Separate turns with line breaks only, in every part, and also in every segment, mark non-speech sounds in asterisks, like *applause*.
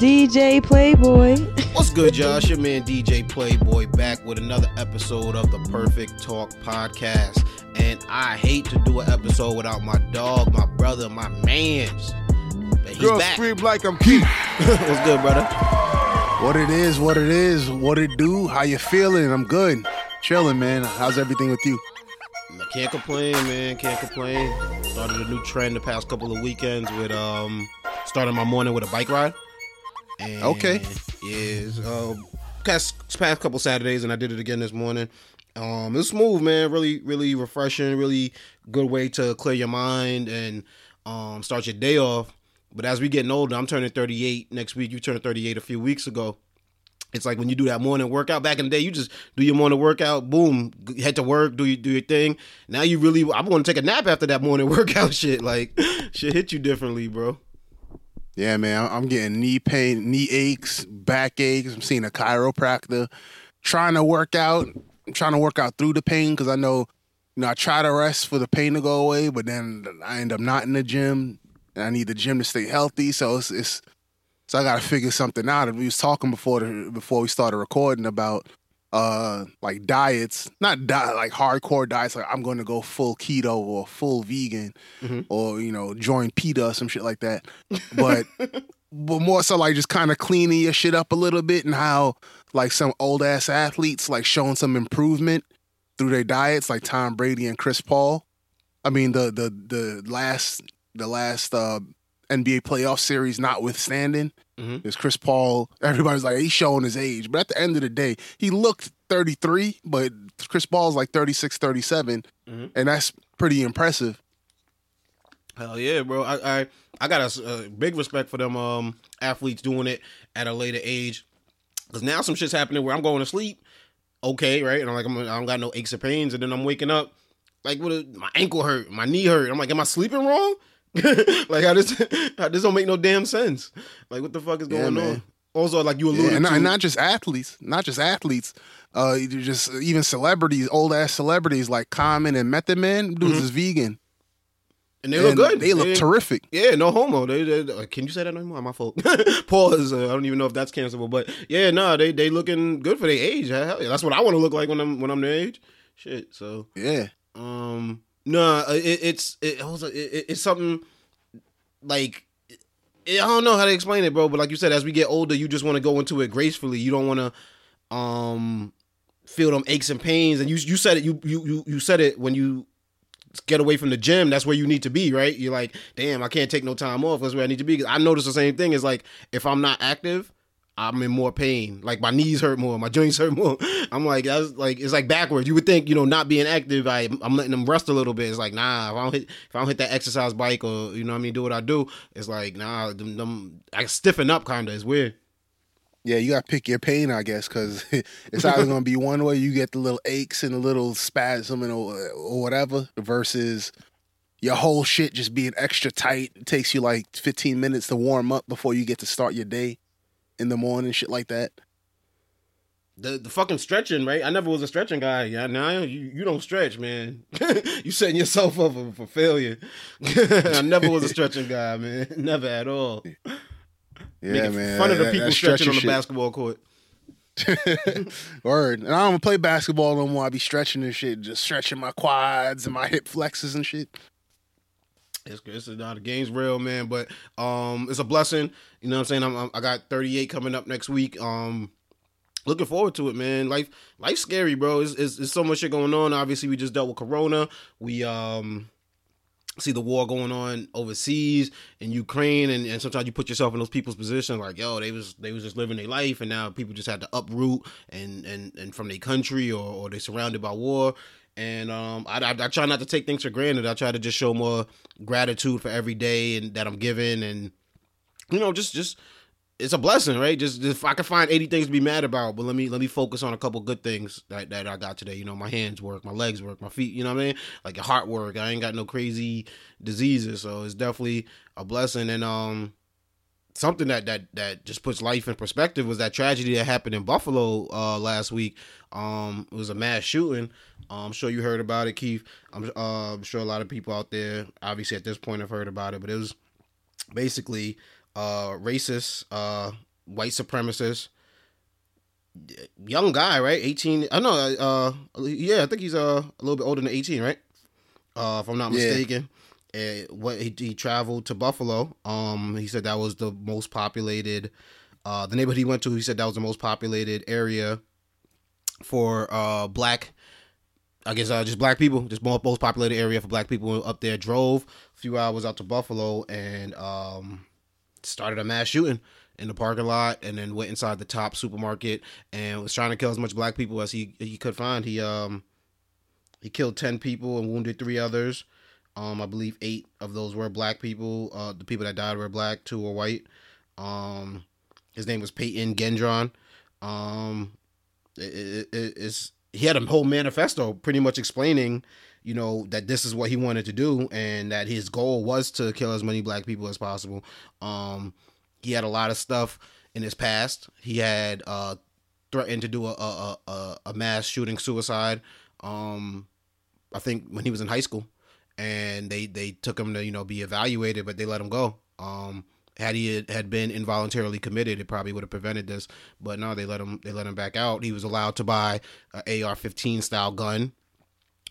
DJ Playboy.
What's good, y'all? Your man DJ Playboy back with another episode of the Perfect Talk Podcast. And I hate to do an episode without my dog, my brother, my mans. But he's
Girl
back.
scream like I'm Keith. *laughs*
What's good, brother?
what it is, what it is, what it do, how you feeling? I'm good. Chilling, man. How's everything with you?
I can't complain, man. Can't complain. Started a new trend the past couple of weekends with um starting my morning with a bike ride. And
Okay.
Is um past past couple Saturdays and I did it again this morning. Um it's smooth, man. Really, really refreshing, really good way to clear your mind and um start your day off. But as we getting older, I'm turning 38 next week. You turned 38 a few weeks ago it's like when you do that morning workout back in the day you just do your morning workout boom head to work do you do your thing now you really i want to take a nap after that morning *laughs* workout shit like shit hit you differently bro
Yeah, man. I'm- getting knee pain, knee aches, back aches. I'm seeing a chiropractor. Trying to work out. I'm trying to work out through the pain because I know, you know, I try to rest for the pain to go away, but then I end up not in the gym, and I need the gym to stay healthy. So it's, it's so I got to figure something out. We was talking before the, before we started recording about uh like diets, not di- like hardcore diets. Like I'm going to go full keto or full vegan,
Mhm.
or you know join PETA or some shit like that. But *laughs* but more so like just kind of cleaning your shit up a little bit and how like some old ass athletes like showing some improvement through their diets, like Tom Brady and Chris Paul. I mean the the the last the last uh NBA playoff series notwithstanding,
Mhm.
is Chris Paul. Everybody's like he's showing his age, but at the end of the day, he looked 33, but Chris Paul's like 36, 37,
Mhm.
and that's pretty impressive.
hell yeah bro i i, I got a big respect for them um athletes doing it at a later age because now some shit's happening where i'm going to sleep okay right and i'm like I'm, i don't got no aches or pains and then i'm waking up like what a, my ankle hurt my knee hurt i'm like am i sleeping wrong *laughs* like how this *laughs* how this don't make no damn sense like what the fuck is
Yeah,
going
man.
on also like you alluded
Yeah, and, not,
to
and not just athletes, not just athletes, uh, just even celebrities, old ass celebrities like Common and Method Man, dudes
Mhm.
is vegan.
and they look good
They look terrific.
Yeah, no homo. They, they uh, can you say that no more? My fault. *laughs* Pause. Uh, I don't even know if that's cancelable, but yeah, no, they they looking good for their age. Hell yeah, that's what I want to look like when I'm when I'm their age. Shit. So
Yeah,
um, no, it, it's it, also, it, it- it's something like I don't know how to explain it, bro. But like you said, as we get older, you just want to go into it gracefully. You don't want to um feel them aches and pains. And you you said it. You you you you said it when you get away from the gym. That's where you need to be, right? You're like, damn, I can't take no time off. That's where I need to be. 'Cause I notice the same thing. Is like if I'm not active. I'm in more pain. Like my knees hurt more, my joints hurt more. *laughs* I'm like that's like it's like backwards. You would think you know not being active, I I'm letting them rest a little bit. It's like nah, if I don't hit if I don't hit that exercise bike or you know what I mean do what I do, it's like nah, them, them I stiffen up kind of. It's weird.
yeah. You got to pick your pain, I guess, because *laughs* it's either to be one way you get the little aches and the little spasm and or, or whatever, versus your whole shit just being extra tight. It takes you like 15 minutes to warm up before you get to start your day in the morning, shit like that.
The the fucking stretching, right? I never was a stretching guy. Yeah, now you, you don't stretch, man. *laughs* you setting yourself up for, for failure. *laughs* I never was a stretching guy, man. *laughs* Never at all.
Yeah,
Making
man.
fun of the
that-
people
that
stretching on the
shit.
basketball court.
Word. And I don't play basketball no more. I be stretching and shit, just stretching my quads and my hip flexes and shit.
It's it's not a game's real, man, but um, it's a blessing. You know what I'm saying? I'm, I'm I got 38 coming up next week. Um, looking forward to it, man. Life life's scary, bro. It's, it's, it's so much shit going on. Obviously, we just dealt with Corona. We um see the war going on overseas in Ukraine, and, and sometimes you put yourself in those people's position, like yo, they was they was just living their life, and now people just had to uproot and and and from their country, or or they surrounded by war. And um, I, I, I try not to take things for granted. I try to just show more gratitude for every day and that I'm given, and you know, just just it's a blessing, right? Just, if I can find 80 things to be mad about, but let me let me focus on a couple good things that, that I got today. You know, my hands work, my legs work, my feet, you know what I mean? Like your heart work. I ain't got no crazy diseases, so it's definitely a blessing and um something that that that just puts life in perspective was that tragedy that happened in Buffalo uh last week. Um it was a mass shooting. Uh, I'm sure you heard about it, Keith. I'm uh, I'm sure a lot of people out there obviously at this point have heard about it, but it was basically uh racist uh white supremacist, young guy, right? Eighteen. I know. Uh, yeah, I think he's uh, a little bit older than eighteen, right? Uh, if I'm not
Yeah.
Mistaken. Uh, what he, he traveled to Buffalo. Um, he said that was the most populated. Uh, the neighborhood he went to, he said that was the most populated area for uh black. I guess uh, just black people, just most, most populated area for black people up there. Drove a few hours out to Buffalo and um started a mass shooting in the parking lot, and then went inside the top supermarket and was trying to kill as much black people as he he could find. He um he killed ten people and wounded three others. Um, I believe eight of those were black people. Uh, the people that died were black, two were white. Um, his name was Peyton Gendron. Um, it, it, it- it's he had a whole manifesto pretty much explaining, you know, that this is what he wanted to do and that his goal was to kill as many black people as possible. Um, he had a lot of stuff in his past. He had uh, threatened to do a a, a, a mass shooting suicide. Um, I think when he was in high school, and they they took him to you know be evaluated, but they let him go. Um, had he had- been involuntarily committed, it probably would have prevented this. But no, they let him they let him back out. He was allowed to buy a AR-15 style gun.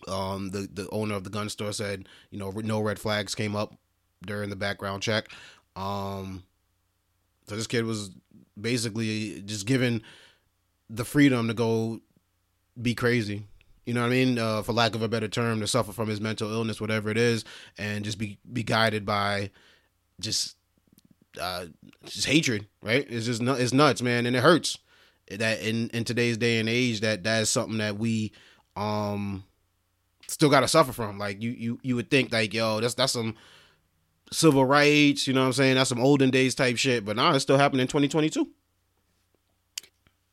Um, the the owner of the gun store said, you know, no red flags came up during the background check. Um, so this kid was basically just given the freedom to go be crazy. You know what I mean? Uh, for lack of a better term, to suffer from his mental illness, whatever it is, and just be be guided by just uh, just hatred. Right? It's just nu- it's nuts, man, and it hurts. That in in today's day and age, that that is something that we um still got to suffer from. Like you you you would think like yo, that's that's some civil rights. You know what I'm saying? That's some olden days type shit. But nah, it's still happening in 2022.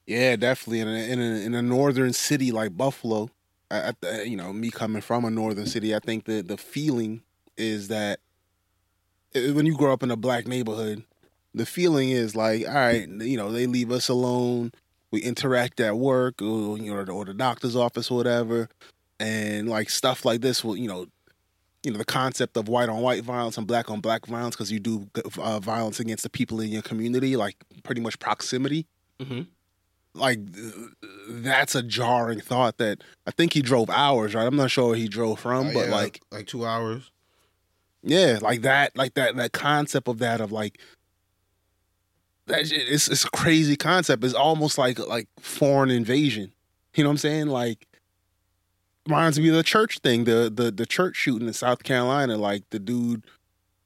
Yeah, definitely. In a, in a, in a northern city like Buffalo, I, I, you know, me coming from a northern city, I think the the feeling is that when you grow up in a black neighborhood, the feeling is like, all right, you know, they leave us alone. We interact at work, or you know, or the doctor's office, or whatever, and like stuff like this will, you know. You know the concept of white on white violence and black on black violence because you do uh, violence against the people in your community, like pretty much proximity
Mm-hmm.
Like that's a jarring thought that I think he drove hours, right? I'm not sure where he drove from, uh, but like
like two hours.
yeah, like that like that that concept of that of like that shit- it's it's a crazy concept. It's almost like like foreign invasion. You know what I'm saying? Like reminds me of the church thing, the the the church shooting in South Carolina. Like the dude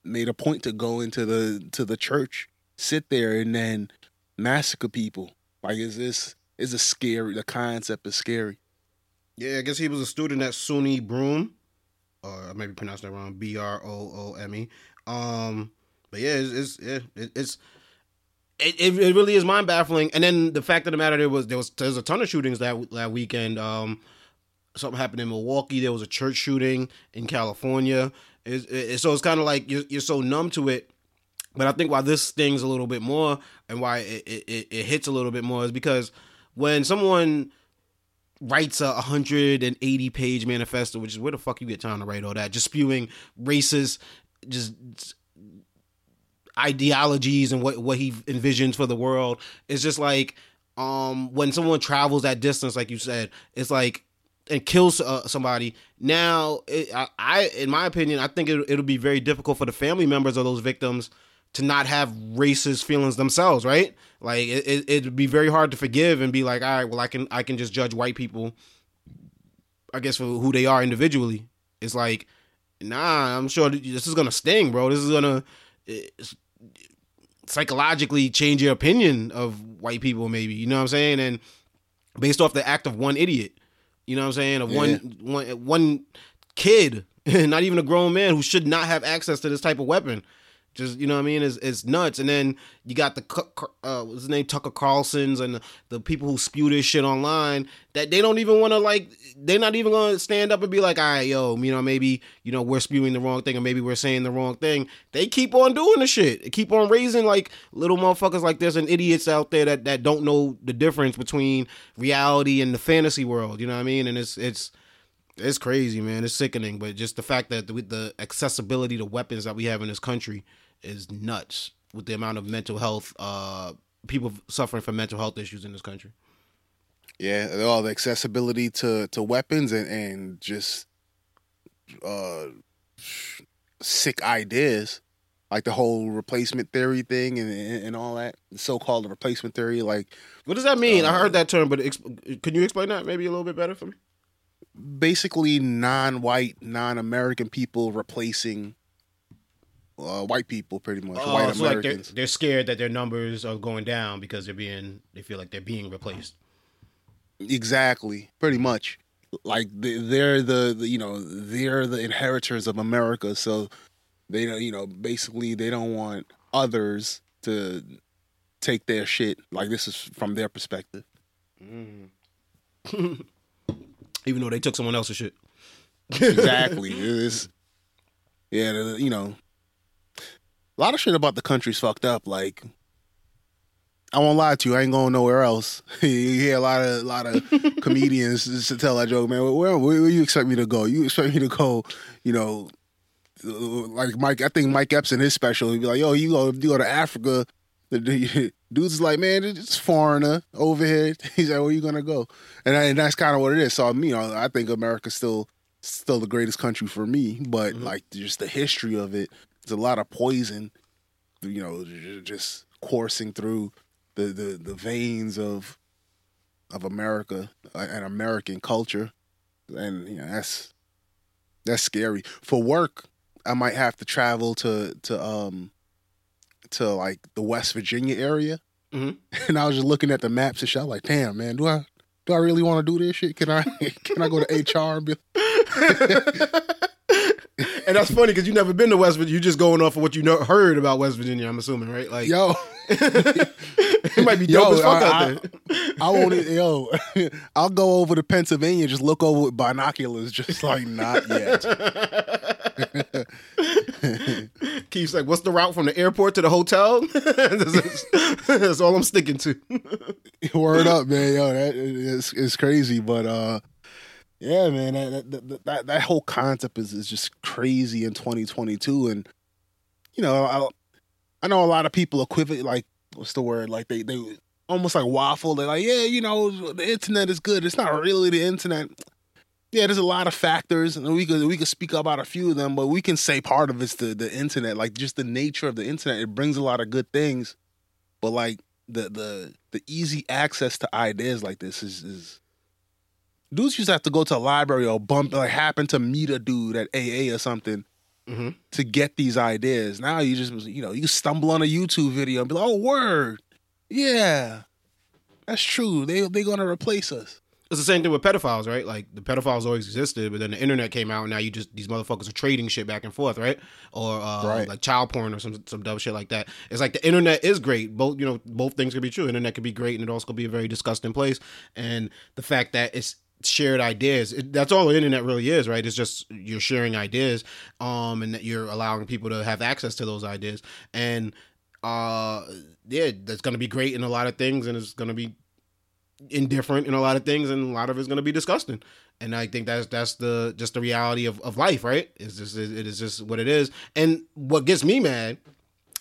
made a point to go into the to the church, sit there, and then massacre people. Like is this is a scary? The concept is scary.
Yeah, I guess he was a student at SUNY Broome, or I maybe pronounced that wrong. B R O O M E. Um, but yeah, it's, it's yeah, it, it's it, it, really is mind baffling. And then the fact of the matter, there was there was there's a ton of shootings that that weekend. Um, something happened in Milwaukee. There was a church shooting in California. It, so it's kind of like you're, you're so numb to it. But I think why this stings a little bit more and why it, it, it- it hits a little bit more is because when someone writes a 180 page manifesto, which is where the fuck you get time to write all that, just spewing racist, just ideologies and what what he envisions for the world. It's just like um when someone travels that distance, like you said, it's like and kills uh, somebody. Now, it, I, I, in my opinion, I think it, it'll be very difficult for the family members of those victims to not have racist feelings themselves, right? Like it, it, it'd be very hard to forgive and be like, all right, well, I can, I can just judge white people, I guess for who they are individually. It's like, nah, I'm sure this is gonna sting, bro. This is gonna psychologically change your opinion of white people, maybe. You know what I'm saying? And based off the act of one idiot, you know what I'm saying? Of
Yeah.
one one one kid, *laughs* not even a grown man who should not have access to this type of weapon. Just you know what I mean? It's, it's nuts. And then you got the uh, what's his name Tucker Carlson's and the, the people who spew this shit online that they don't even want to like. They're not even gonna stand up and be like, all right, yo, you know maybe you know we're spewing the wrong thing or maybe we're saying the wrong thing. They keep on doing the shit. They keep on raising like little motherfuckers like there's an idiots out there that that don't know the difference between reality and the fantasy world. You know what I mean? And it's it's it's crazy, man. It's sickening, but just the fact that with the accessibility to weapons that we have in this country is nuts. With the amount of mental health uh, people suffering from mental health issues in this country.
Yeah, all the accessibility to to weapons and and just uh sick ideas, like the whole replacement theory thing and and, and all that, so-called replacement theory. Like,
What does that mean? I
Uh,
heard that term, but ex- can you explain that maybe a little bit better for me?
basically non-white, non-American people replacing uh, white people, pretty much
Oh,
white
so like they're, they're scared that their numbers are going down because they're being they feel like they're being replaced.
Exactly, pretty much. Like they- they're the, the you know they're the inheritors of America, so they don't you know basically they don't want others to take their shit. Like this is from their perspective. *laughs*
Even though they took someone else's shit.
Exactly. *laughs* it's, yeah, you know, a lot of shit about the country's fucked up. Like, I won't lie to you, I ain't going nowhere else. *laughs* you hear a lot of a lot of *laughs* comedians just to tell that joke, man. Where, where, where you expect me to go? You expect me to go? You know, like Mike. I think Mike Epps in his special, he'd be like, "Yo, you go, you go to Africa." The *laughs* dude's like, "Man, it's foreigner over here." He's like, "Where you gonna go?" And, I, and that's kind of what it is. So, you know, I think America's still still the greatest country for me, but mm-hmm. like just the history of it, there's a lot of poison, you know, just coursing through the the, the veins of of America uh, and American culture, and you know that's that's scary. For work, I might have to travel to to um to like the West Virginia area,
Mhm. *laughs*
and I was just looking at the maps and shit. I was like, damn, man, do I do I really want to do this shit? Can I *laughs* can I go to HR and be *laughs*
and that's funny because you never been to West Virginia. You're just going off of what you know, heard about West Virginia. I'm assuming, right? Like,
yo? *laughs*
it might be dope
Yo,
as fuck
I-
out
I-
there.
I won't. e- Yo, *laughs* I'll go over to Pennsylvania, just look over with binoculars, just like not yet. *laughs*
Keith's like, "What's the route from the airport to the hotel?" That's- That's all I'm sticking to.
Word up, man. Yo, that is it's crazy, but uh, yeah, man, that that that, that whole concept is is just crazy in 2022, and you know, I I know a lot of people equivalent like what's the word like they they almost like waffle. They're like, yeah, you know, the internet is good. It's not really the internet. Yeah, there's a lot of factors, and we could we could speak about a few of them, but we can say part of it's the the internet, like just the nature of the internet. It brings a lot of good things, but like the the the easy access to ideas like this is is dudes used to have to go to a library or bump like happen to meet a dude at AA or something
Mhm.
to get these ideas. Now you just you know you stumble on a YouTube video and be like, oh word, yeah, that's true. They they're gonna replace us.
It's the same thing with pedophiles, right? Like the pedophiles always existed, but then the internet came out, and now you just these motherfuckers are trading shit back and forth, right? Or uh,
Right.
like child porn or some some dumb shit like that. It's like the internet is great. Both you know both things could be true. Internet could be great, and it also could be a very disgusting place. And the fact that it's shared ideas. It, that's all the internet really is right? It's just you're sharing ideas um and that you're allowing people to have access to those ideas. And uh yeah that's gonna be great in a lot of things and it's gonna be indifferent in a lot of things and a lot of it's to be disgusting. And i think that's that's the just the reality of, of life right? It's just it is just what it is. And what gets me mad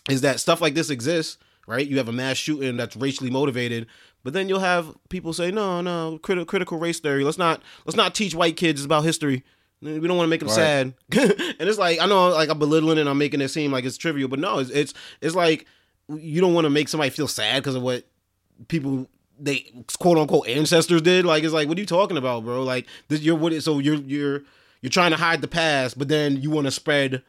is that stuff like this exists right? You have a mass shooting that's racially motivated but then you'll have people say no no criti- critical race theory let's not let's not teach white kids about history we don't want to make them
Right.
sad *laughs* and it's like i know like i'm belittling and i'm making it seem like it's trivial but no it's it's, it's like you don't want to make somebody feel sad because of what people they quote unquote ancestors did. Like it's like, what are you talking about, bro? Like this, you're what? So you're you're you're trying to hide the past, but then you want to spread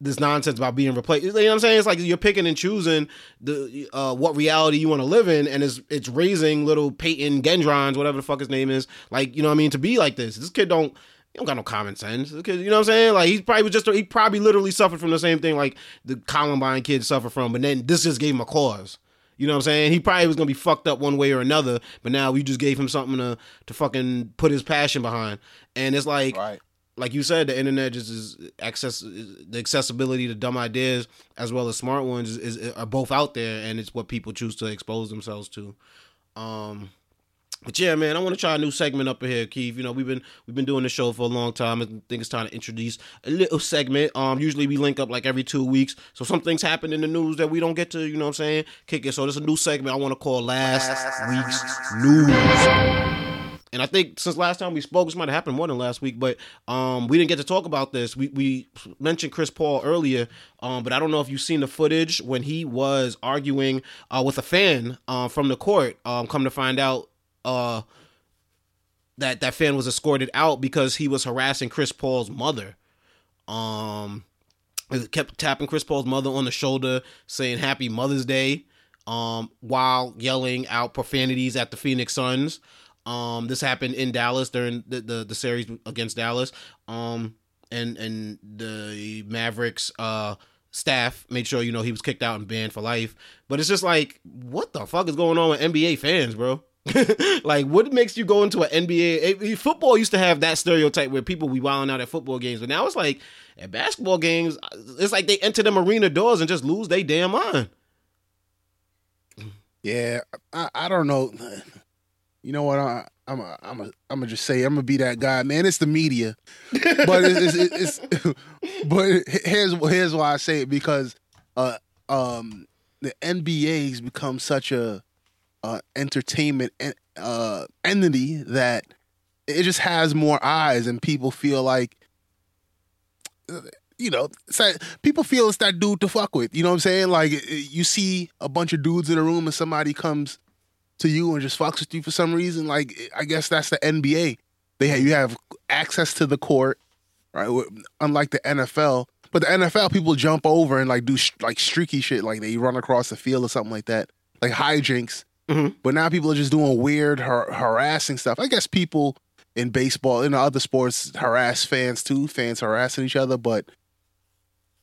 this nonsense about being replaced. You know what I'm saying? It's like you're picking and choosing the uh, what reality you want to live in, and it's it's raising little Peyton Gendrons, whatever the fuck his name is. Like you know what I mean? To be like this, this kid don't. He don't got no common sense. This kid- you know what I'm saying? Like he probably was just he probably literally suffered from the same thing like the Columbine kids suffer from, but then this just gave him a cause. You know what I'm saying? He probably was gonna be fucked up one way or another, but now we just gave him something to to fucking put his passion behind. And it's like
Right.
Like you said, the internet just is access the accessibility to dumb ideas as well as smart ones is, is are both out there, and it's what people choose to expose themselves to. Um, But yeah, man, I want to try a new segment up here, Keith. You know, we've been we've been doing the show for a long time. I think it's time to introduce a little segment. Um, usually we link up like every two weeks. So some things happen in the news that we don't get to, you know what I'm saying, kick it. So there's a new segment I want to call last week's news. And I think since last time we spoke, this might have happened more than last week, but um, we didn't get to talk about this. We we mentioned Chris Paul earlier, um, but I don't know if you've seen the footage when he was arguing uh, with a fan uh, from the court. Um, come to find out, uh, that that fan was escorted out because he was harassing Chris Paul's mother. Um, kept tapping Chris Paul's mother on the shoulder, saying "Happy Mother's Day," um, while yelling out profanities at the Phoenix Suns. Um, this happened in Dallas during the, the, the series against Dallas. Um, and and the Mavericks uh staff made sure you know he was kicked out and banned for life. But it's just like, what the fuck is going on with NBA fans, bro? *laughs* like, what makes you go into an NBA? Football used to have that stereotype where people be wilding out at football games, but now it's like at basketball games, it's like they enter them arena doors and just lose their damn mind.
Yeah, I, I don't know you know what? I, I'm a, I'm a, I'm gonna just say I'm gonna be that guy, man. It's the media, but it's, it's, it's, *laughs* but here's here's why I say it because uh um the NBA has become such a uh, entertainment uh entity that it just has more eyes and people feel like you know, like people feel it's that dude to fuck with. You know what I'm saying? Like you see a bunch of dudes in a room and somebody comes to you and just fucks with you for some reason. Like I guess that's the NBA. They have, you have access to the court, right? Unlike the NFL, but the NFL people jump over and like do sh- like streaky shit, like they run across the field or something like that, like hijinks. Mm-hmm. But now people are just doing weird har- harassing stuff. I guess people in baseball in other sports harass fans too, fans harassing each other, but.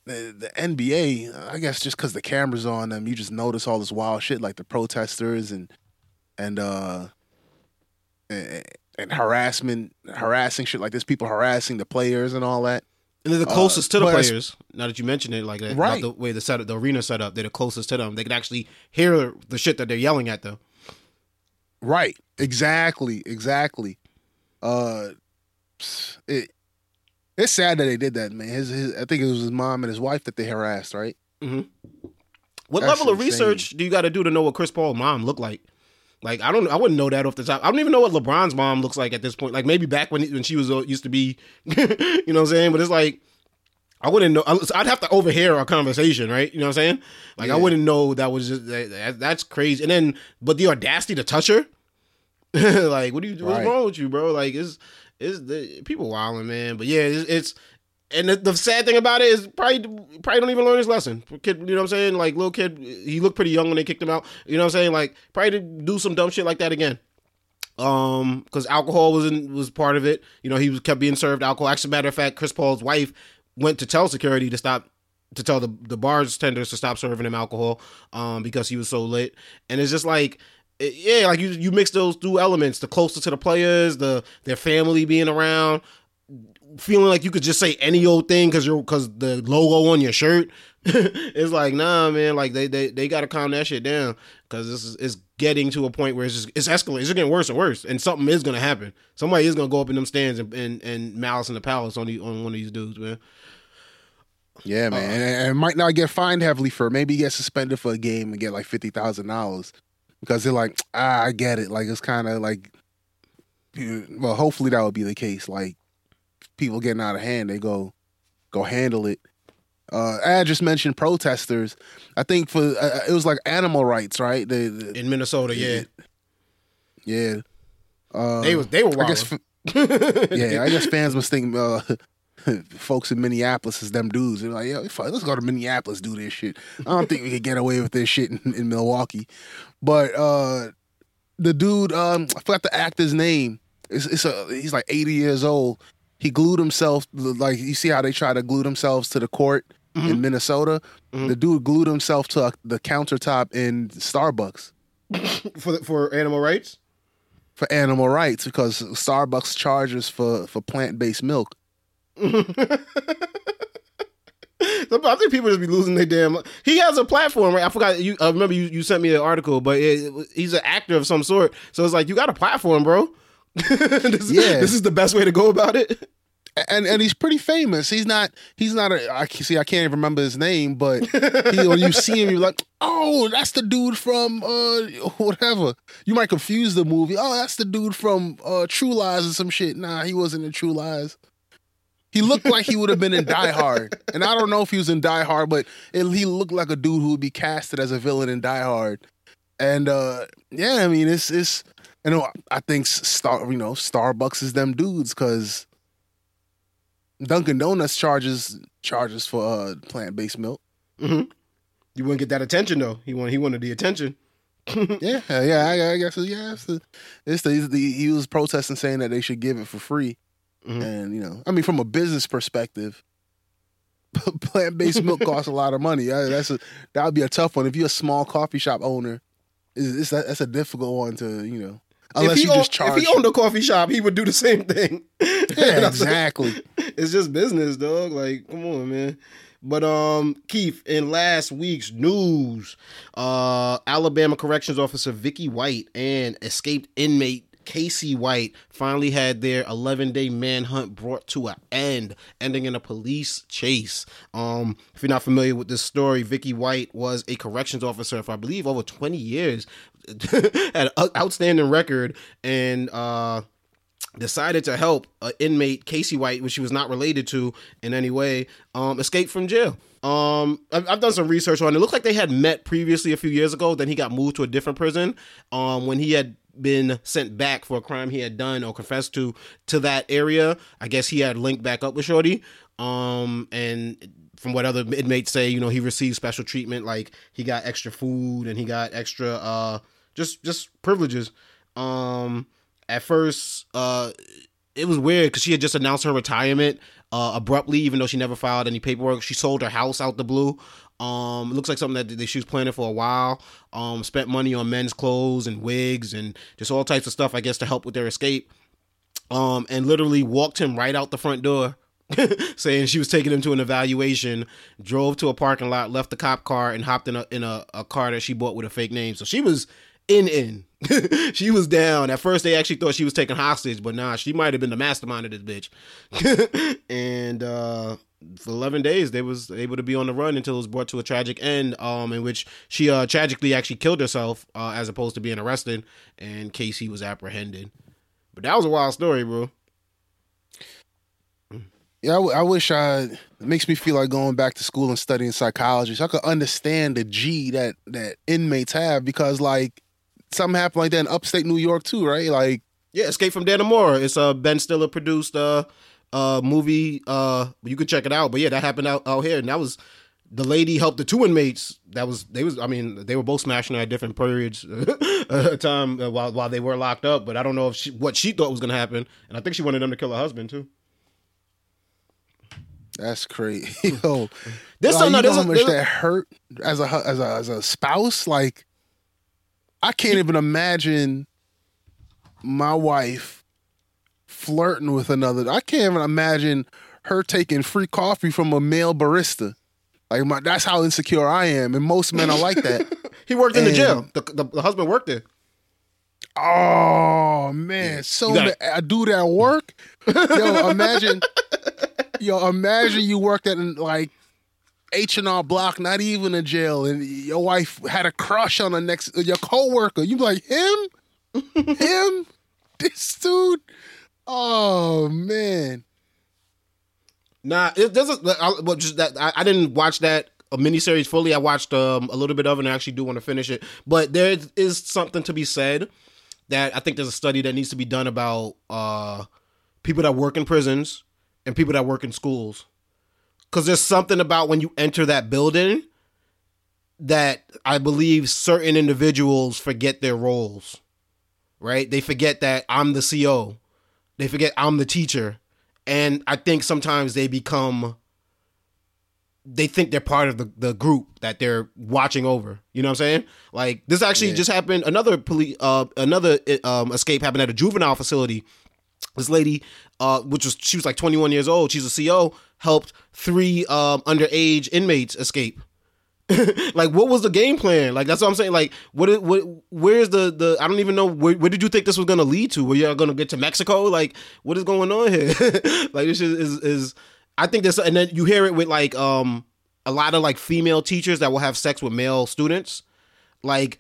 The, the NBA, I guess, just because the cameras on them, you just notice all this wild shit, like the protesters and and uh and, and harassment, harassing shit like this, people harassing the players and all that.
And they're the closest uh, to the players. Now that you mention it like that, right? the way the set the arena set up, they're the closest to them. They can actually hear the shit that they're yelling at them.
Right. Exactly. Exactly. Uh, it it's sad that they did that, man. His, his I think it was his mom and his wife that they harassed, right?
Mm-hmm. What That's level of research do you got to do to know what Chris Paul's mom looked like? Like I don't, I wouldn't know that off the top. I don't even know what LeBron's mom looks like at this point. Like maybe back when when she was uh, used to be, *laughs* you know what I'm saying. But it's like I wouldn't know. I'd have to overhear our conversation, right? You know what I'm saying? Like yeah. I wouldn't know that was just that, that's crazy. And then, but the audacity to touch her, *laughs* like what do you? What's right. wrong with you, bro? Like is is the people wilding, man? But yeah, it's, it's and the, the, sad thing about it is probably probably don't even learn his lesson. Kid, you know what I'm saying? Like little kid, he looked pretty young when they kicked him out. You know what I'm saying? Like probably to do some dumb shit like that again. Um, because alcohol was in, was part of it. You know, he was kept being served alcohol. Actually, matter of fact, Chris Paul's wife went to tell security to stop to tell the the bars tenders to stop serving him alcohol. Um, because he was so lit. And it's just like yeah, like you you mix those two elements, the closer to the players, the their family being around, feeling like you could just say any old thing because you're because the logo on your shirt. *laughs* it's like nah, man. Like they they they got to calm that shit down because this is it's getting to a point where it's just it's escalating. It's getting worse and worse, and something is gonna happen. Somebody is gonna go up in them stands and and, and malice in the palace on the on one of these dudes, man.
Yeah, man, uh, and, and might not get fined heavily for maybe get suspended for a game and get like fifty thousand dollars because they're like, ah, I get it. Like it's kind of like, well, hopefully that would be the case. Like people getting out of hand, they go go handle it. Uh, I just mentioned protesters. I think for uh, uh, it was like animal rights, right? The, the,
in Minnesota, yeah,
yeah. Uh,
they was they were.
I guess, *laughs* yeah, I guess fans must think uh, *laughs* folks in Minneapolis is them dudes. They're like, yo, let's go to Minneapolis do this shit. I don't think we could get away with this shit in, in Milwaukee. But uh, the dude, um, I forgot the actor's name. It's, it's a he's like 80 years old he glued himself like you see how they try to glue themselves to the court mm-hmm. in Minnesota. Mm-hmm. The dude glued himself to the countertop in Starbucks *laughs*
for for animal rights.
For animal rights, because Starbucks charges for for plant based milk. *laughs*
I think people just be losing their damn. He has a platform, right? I forgot. You I remember you, you sent me an article, but it, it, he's an actor of some sort. So it's like you got a platform, bro. *laughs* this,
Yeah.
this is the best way to go about it.
and and he's pretty famous. He's not he's not a I see I can't even remember his name, but he, when you see him, you're like, oh, that's the dude from uh whatever. You might confuse the movie. Oh, that's the dude from uh True Lies or some shit. Nah, he wasn't in True Lies. He looked like he would have been in Die Hard, and I don't know if he was in Die Hard, but it, he looked like a dude who would be casted as a villain in Die Hard. And uh yeah, I mean it's it's you know I think Star you know Starbucks is them dudes because Dunkin' Donuts charges charges for uh, plant based milk.
You wouldn't get that attention though. He wanted he wanted the attention. *laughs*
Yeah, yeah, I, I guess yeah. It's the, it's the, he was protesting saying that they should give it for free,
Mhm.
and you know, I mean, from a business perspective, *laughs* plant based milk *laughs* costs a lot of money. That's a that would be a tough one if you're a small coffee shop owner. Is it's, that's a difficult one to you know, unless
if he
you
owned,
just charge.
if he owned a coffee shop, he would do the same thing. *laughs*
yeah, exactly. *laughs*
it's just business, dog. Like, come on, man. But um, Keith, in last week's news, uh, Alabama corrections officer Vicky White and escaped inmate Casey White finally had their 11 day manhunt brought to an end, ending in a police chase. Um, if you're not familiar with this story, Vicky White was a corrections officer for I believe over 20 years, *laughs* had an outstanding record, and uh decided to help an inmate Casey White, which she was not related to in any way, um, escape from jail. Um, I've, I've done some research on it. It looked like they had met previously a few years ago. Then he got moved to a different prison. Um, when he had been sent back for a crime he had done or confessed to to that area, I guess he had linked back up with Shorty. Um, and from what other inmates say, you know, he received special treatment, like he got extra food and he got extra, uh, just just privileges. Um, at first, uh, it was weird because she had just announced her retirement uh, abruptly, even though she never filed any paperwork. She sold her house out the blue. Um, it looks like something that, that she was planning for a while. Um, spent money on men's clothes and wigs and just all types of stuff, I guess, to help with their escape. Um, and literally walked him right out the front door, *laughs* saying she was taking him to an evaluation. Drove to a parking lot, left the cop car, and hopped in a in a, a car that she bought with a fake name. So she was in in. *laughs* she was down. At first, they actually thought she was taken hostage, but nah, she might have been the mastermind of this bitch. *laughs* and uh, for 11 days, they was able to be on the run until it was brought to a tragic end, um, in which she uh, tragically actually killed herself uh, as opposed to being arrested, and Casey was apprehended. But that was a wild story, bro.
Yeah, I, w- I wish I. It makes me feel like going back to school and studying psychology, so I could understand the G that that inmates have because like something happened like that in upstate New York too, right? Like,
Yeah, Escape from Dannemora. It's a Ben Stiller produced uh uh movie. Uh, you could check it out. But yeah, that happened out, out here, and that was the lady helped the two inmates. That was they was. I mean, they were both smashing at different periods *laughs* of time uh, while while they were locked up. But I don't know if she what she thought was gonna happen, and I think she wanted them to kill her husband too.
that's crazy. *laughs* Yo,
There's
like, you know how much that hurt as a as a as a spouse. Like, I can't even imagine my wife flirting with another. I can't even imagine her taking free coffee from a male barista. Like, my, that's how insecure I am, and most men are like that. *laughs*
He worked in the
And-
jail. The, the, the husband worked there.
Oh man, so
gotta-
ma- I do that work. Yo, imagine, yo, imagine you worked at like H and R Block, not even in jail, and your wife had a crush on the next your coworker. You be like him, *laughs* him, this dude. Oh man,
Nah, it doesn't. I, well, just that I, I didn't watch that a miniseries fully. I watched um, a little bit of it, and I actually do want to finish it. But there is something to be said that I think there's a study that needs to be done about uh, people that work in prisons and people that work in schools. Because there's something about when you enter that building that I believe certain individuals forget their roles. Right? They forget that I'm the CO. They forget I'm the teacher and I think sometimes they become they think they're part of the, the group that they're watching over. You know what I'm saying? Like this actually
Yeah.
just happened. Another police, uh, another um, escape happened at a juvenile facility this lady, uh, which was she was like 21 years old. She's a CO. Helped three um, underage inmates escape. *laughs* like, what was the game plan? Like, that's what I'm saying. Like, what? What? Where's the the? I don't even know. Where, where did you think this was gonna lead to? Were you all gonna get to Mexico? Like, what is going on here? *laughs* like, this is, is is. I think this, and then you hear it with like um a lot of like female teachers that will have sex with male students. Like,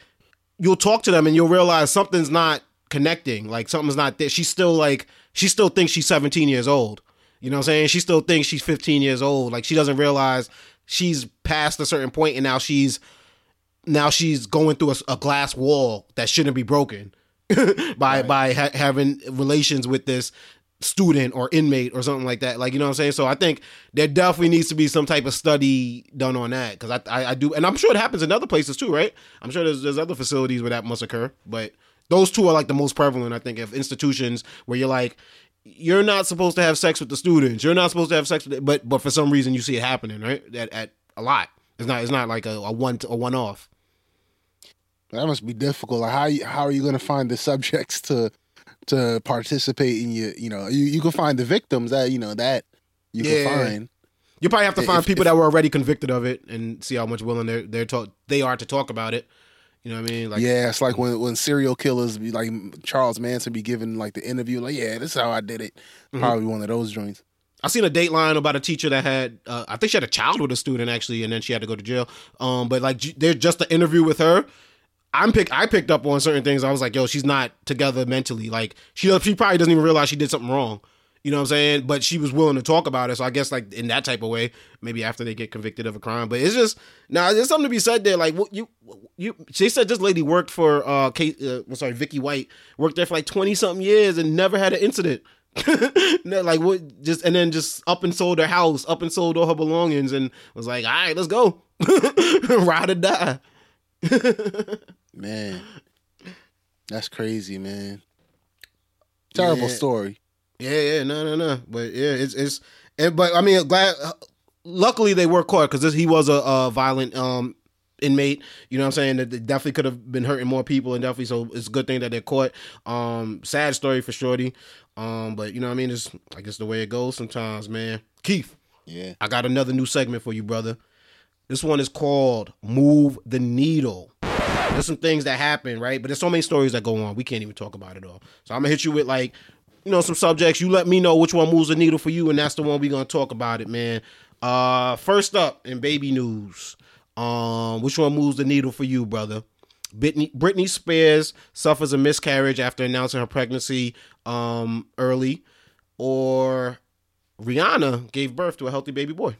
you'll talk to them and you'll realize something's not connecting. Like, something's not there. She's still like she still thinks she's 17 years old. You know what I'm saying? She still thinks she's 15 years old. Like she doesn't realize she's past a certain point and now she's now she's going through a, a glass wall that shouldn't be broken *laughs* by right. by ha- having relations with this student or inmate or something like that. Like you know what I'm saying. So I think there definitely needs to be some type of study done on that because I, I, I do and I'm sure it happens in other places too, right? I'm sure there's there's other facilities where that must occur, but those two are like the most prevalent. I think of institutions where you're like you're not supposed to have sex with the students. You're not supposed to have sex with it, but but for some reason you see it happening, right? At, at a lot. It's not it's not like a, a one a one off.
That must be difficult. Like how you, how are you going to find the *laughs* subjects to to participate in your you know you, you can find the victims that you know that you yeah. can find.
You probably have to find if, people if, that were already convicted of it and see how much willing they're they're talk, they are to talk about it. You know what I mean?
Like yeah, it's like when when serial killers be like Charles Manson be giving like the interview, like yeah, this is how I did it. Mm-hmm. Probably one of those joints.
I seen a Dateline about a teacher that had, uh, I think she had a child with a student actually, and then she had to go to jail. Um, but like, there's just an interview with her. I'm pick. I picked up on certain things. I was like, yo, she's not together mentally. Like, she she probably doesn't even realize she did something wrong. You know what I'm saying? But she was willing to talk about it. So I guess like in that type of way, maybe after they get convicted of a crime. But it's just now there's something to be said there. Like you you she said this lady worked for uh Kate uh, I'm sorry, Vicky White, worked there for like twenty something years and never had an incident. *laughs* like what just and then just up and sold her house, up and sold all her belongings and was like, all right, let's go. *laughs* Ride or die. *laughs*
man. That's crazy, man. Terrible yeah. story.
Yeah, yeah, no, no, no. But yeah, it's it's. And, but I mean, glad. Luckily, they were caught because he was a, a, violent um inmate. You know what I'm saying? That definitely could have been hurting more people, and definitely so it's a good thing that they're caught. Um, sad story for Shorty. Um, but you know what I mean? It's I guess the way it goes sometimes, man. Keith.
Yeah.
I got another new segment for you, brother. This one is called Move the Needle. There's some things that happen, right? But there's so many stories that go on. We can't even talk about it all. So I'm gonna hit you with like you know, some subjects. You let me know which one moves the needle for you, and that's the one we're gonna talk about it, man. Uh, first up in baby news, um, which one moves the needle for you, brother? Britney, Britney Spears suffers a miscarriage after announcing her pregnancy um, early, or Rihanna gave birth to a healthy baby boy.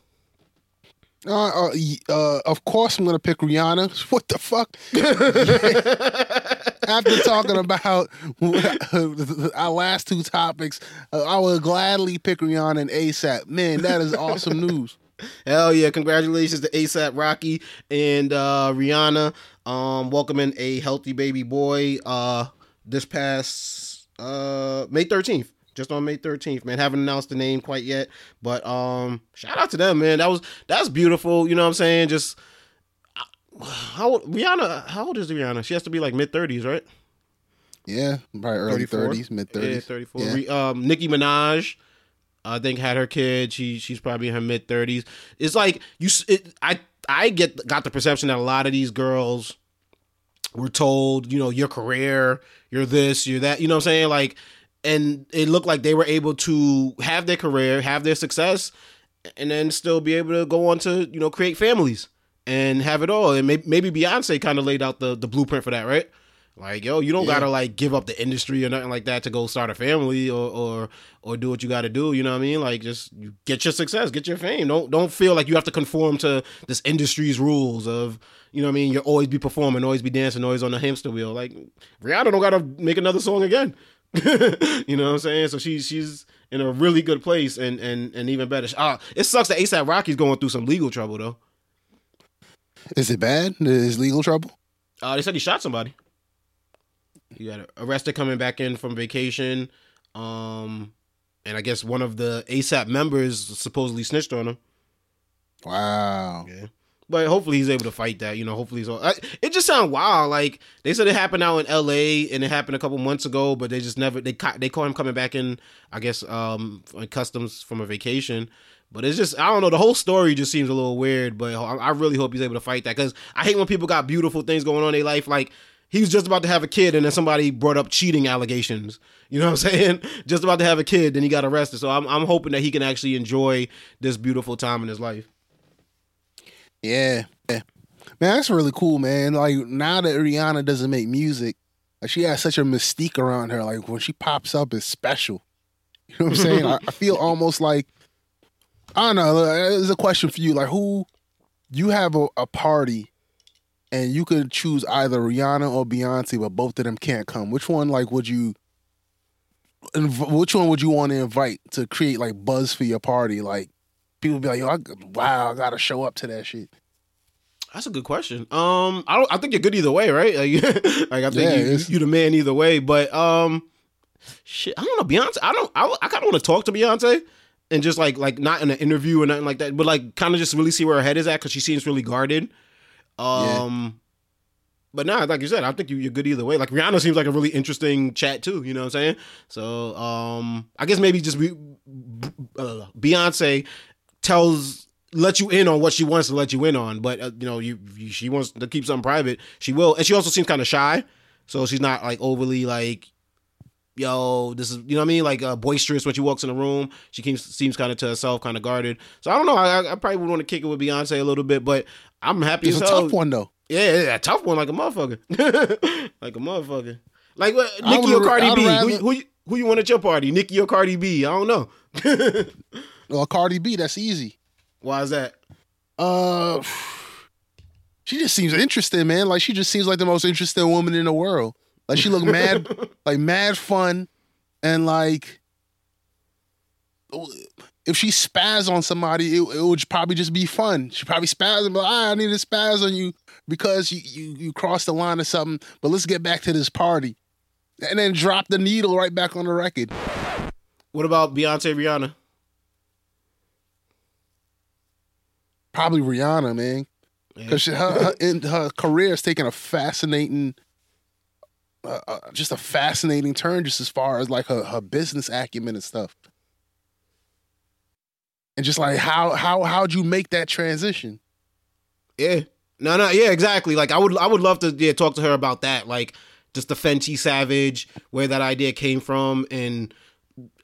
Uh, uh, uh, of course, I'm gonna pick Rihanna. *laughs* What the fuck? *laughs* After talking about *laughs* our last two topics, uh, I would gladly pick Rihanna and ASAP. Man, that is awesome news.
Hell yeah! Congratulations to ASAP Rocky and uh, Rihanna, um, welcoming a healthy baby boy uh, this past uh, May thirteenth just on May 13th, man. Haven't announced the name quite yet, but um shout out to them, man. That was that's beautiful, you know what I'm saying? Just uh, how old, Rihanna, how old is Rihanna? She has to be like mid 30s, right?
Yeah, probably early 30s, mid 30s.
Yeah, 34. Yeah. Um Nicki Minaj I think had her kid. She she's probably in her mid 30s. It's like you it, I I get got the perception that a lot of these girls were told, you know, your career, you're this, you're that, you know what I'm saying? Like and it looked like they were able to have their career, have their success, and then still be able to go on to you know create families and have it all. And maybe, maybe Beyonce kind of laid out the the blueprint for that, right? Like, yo, you don't yeah. gotta like give up the industry or nothing like that to go start a family or or or do what you gotta do. You know what I mean? Like, just get your success, get your fame. Don't don't feel like you have to conform to this industry's rules of you know what I mean. You always be performing, always be dancing, always on the hamster wheel. Like Rihanna don't gotta make another song again. *laughs* you know what I'm saying? So she's she's in a really good place and and and even better. Uh, it sucks that ASAP Rocky's going through some legal trouble though.
Is it bad? Is legal trouble?
Uh, they said he shot somebody. He got arrested coming back in from vacation. Um, and I guess one of the ASAP members supposedly snitched on him.
Wow.
Yeah. But hopefully he's able to fight that. You know, hopefully it just sounds wild. Like they said it happened out in L.A. and it happened a couple months ago, but they just never they they caught him coming back in. I guess um customs from a vacation. But it's just I don't know. The whole story just seems a little weird. But I, I really hope he's able to fight that because I hate when people got beautiful things going on in their life. Like he was just about to have a kid and then somebody brought up cheating allegations. You know what I'm *laughs* saying? Just about to have a kid, then he got arrested. So I'm I'm hoping that he can actually enjoy this beautiful time in his life.
Yeah, yeah. Man, that's really cool, man. Like now that Rihanna doesn't make music, like she has such a mystique around her. Like when she pops up, it's special. *laughs* You know what I'm saying? I, I feel almost like I don't know. There's a question for you. Like who you have a, a party and you could choose either Rihanna or Beyonce, but both of them can't come. Which one, like, would you? Which one would you want to invite to create like buzz for your party? Like, people be like, "Yo, I, wow, I gotta show up to that shit."
That's a good question. Um, I don't. I think you're good either way, right? *laughs* Like, like I think yeah, you, you the man either way. But um, shit, I don't know. Beyonce. I don't. I, I kind of want to talk to Beyonce and just like like not in an interview or nothing like that, but like kind of just really see where her head is at because she seems really guarded. Um, yeah. but nah, like you said, I think you, are good either way. Like Rihanna seems like a really interesting chat too. You know what I'm saying? So, um, I guess maybe just be, uh, Beyonce tells let you in on what she wants to let you in on, but uh, you know, you, you she wants to keep something private. She will, and she also seems kind of shy, so she's not like overly like yo, this is you know what I mean, like uh, boisterous when she walks in the room. She keeps, seems kind of to herself, kind of guarded. So I don't know. I, I probably would want to kick it with Beyonce a little bit, but I'm happy.
It's
a
tough one though.
Yeah, yeah, a tough one, like a motherfucker, *laughs* like a motherfucker. Like what, Nicki or Cardi B? Rather... Who, who, who you want at your party, Nicki or Cardi B? I don't know. *laughs*
well, Cardi B, that's easy.
Why is that?
Uh, she just seems interesting, man. Like she just seems like the most interesting woman in the world. Like she look mad, *laughs* like mad fun, and like if she spaz on somebody, it, it would probably just be fun. She probably spaz and be like, ah, I need to spaz on you because you, you you crossed the line or something. But let's get back to this party, and then drop the needle right back on the record.
What about Beyonce, Rihanna?
Probably Rihanna, man, because her, her, in, her career is taking a fascinating uh, uh, just a fascinating turn, just as far as like her, her business acumen and stuff, and just like how how how'd you make that transition?
Yeah, no, no, yeah, exactly. Like I would I would love to yeah talk to her about that, like just the Fenty Savage, where that idea came from, and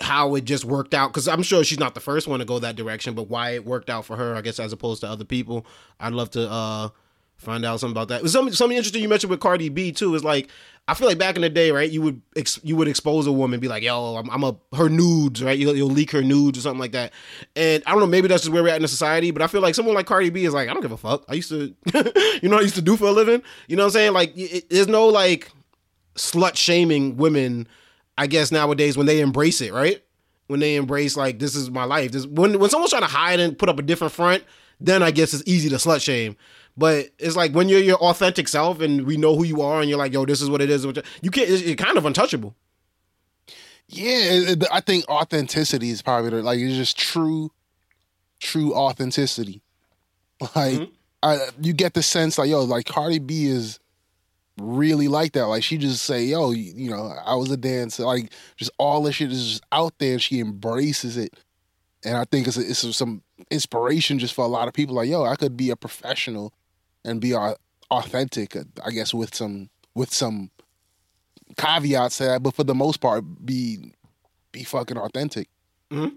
how it just worked out because i'm sure she's not the first one to go that direction but why it worked out for her i guess as opposed to other people i'd love to uh find out something about that something, something interesting you mentioned with cardi b too is like I feel like back in the day, right? You would ex- you would expose a woman, be like, "Yo, I'm, I'm a her nudes, right? You'll, you'll, leak her nudes or something like that." And I don't know, maybe that's just where we're at in the society. But I feel like someone like Cardi B is like, I don't give a fuck. I used to, *laughs* you know, I used to do for a living. You know what I'm saying? Like, it, there's no like slut shaming women. I guess nowadays when they embrace it, right? When they embrace like this is my life. This when when someone's trying to hide and put up a different front, then I guess it's easy to slut shame. But it's like when you're your authentic self and we know who you are, and you're like, yo, this is what it is. You can't. It's, it's kind of untouchable.
Yeah, I think authenticity is probably the, like it's just true, true authenticity. Like, mm-hmm. I, you get the sense like, yo, like Cardi B is really like that. Like she just say, yo, you, know, I was a dancer. Like just all this shit is just out there, and she embraces it. And I think it's a, it's some inspiration just for a lot of people. Like, yo, I could be a professional and be authentic. I guess with some with some caveats to that, but for the most part, be be fucking authentic.
Mm-hmm.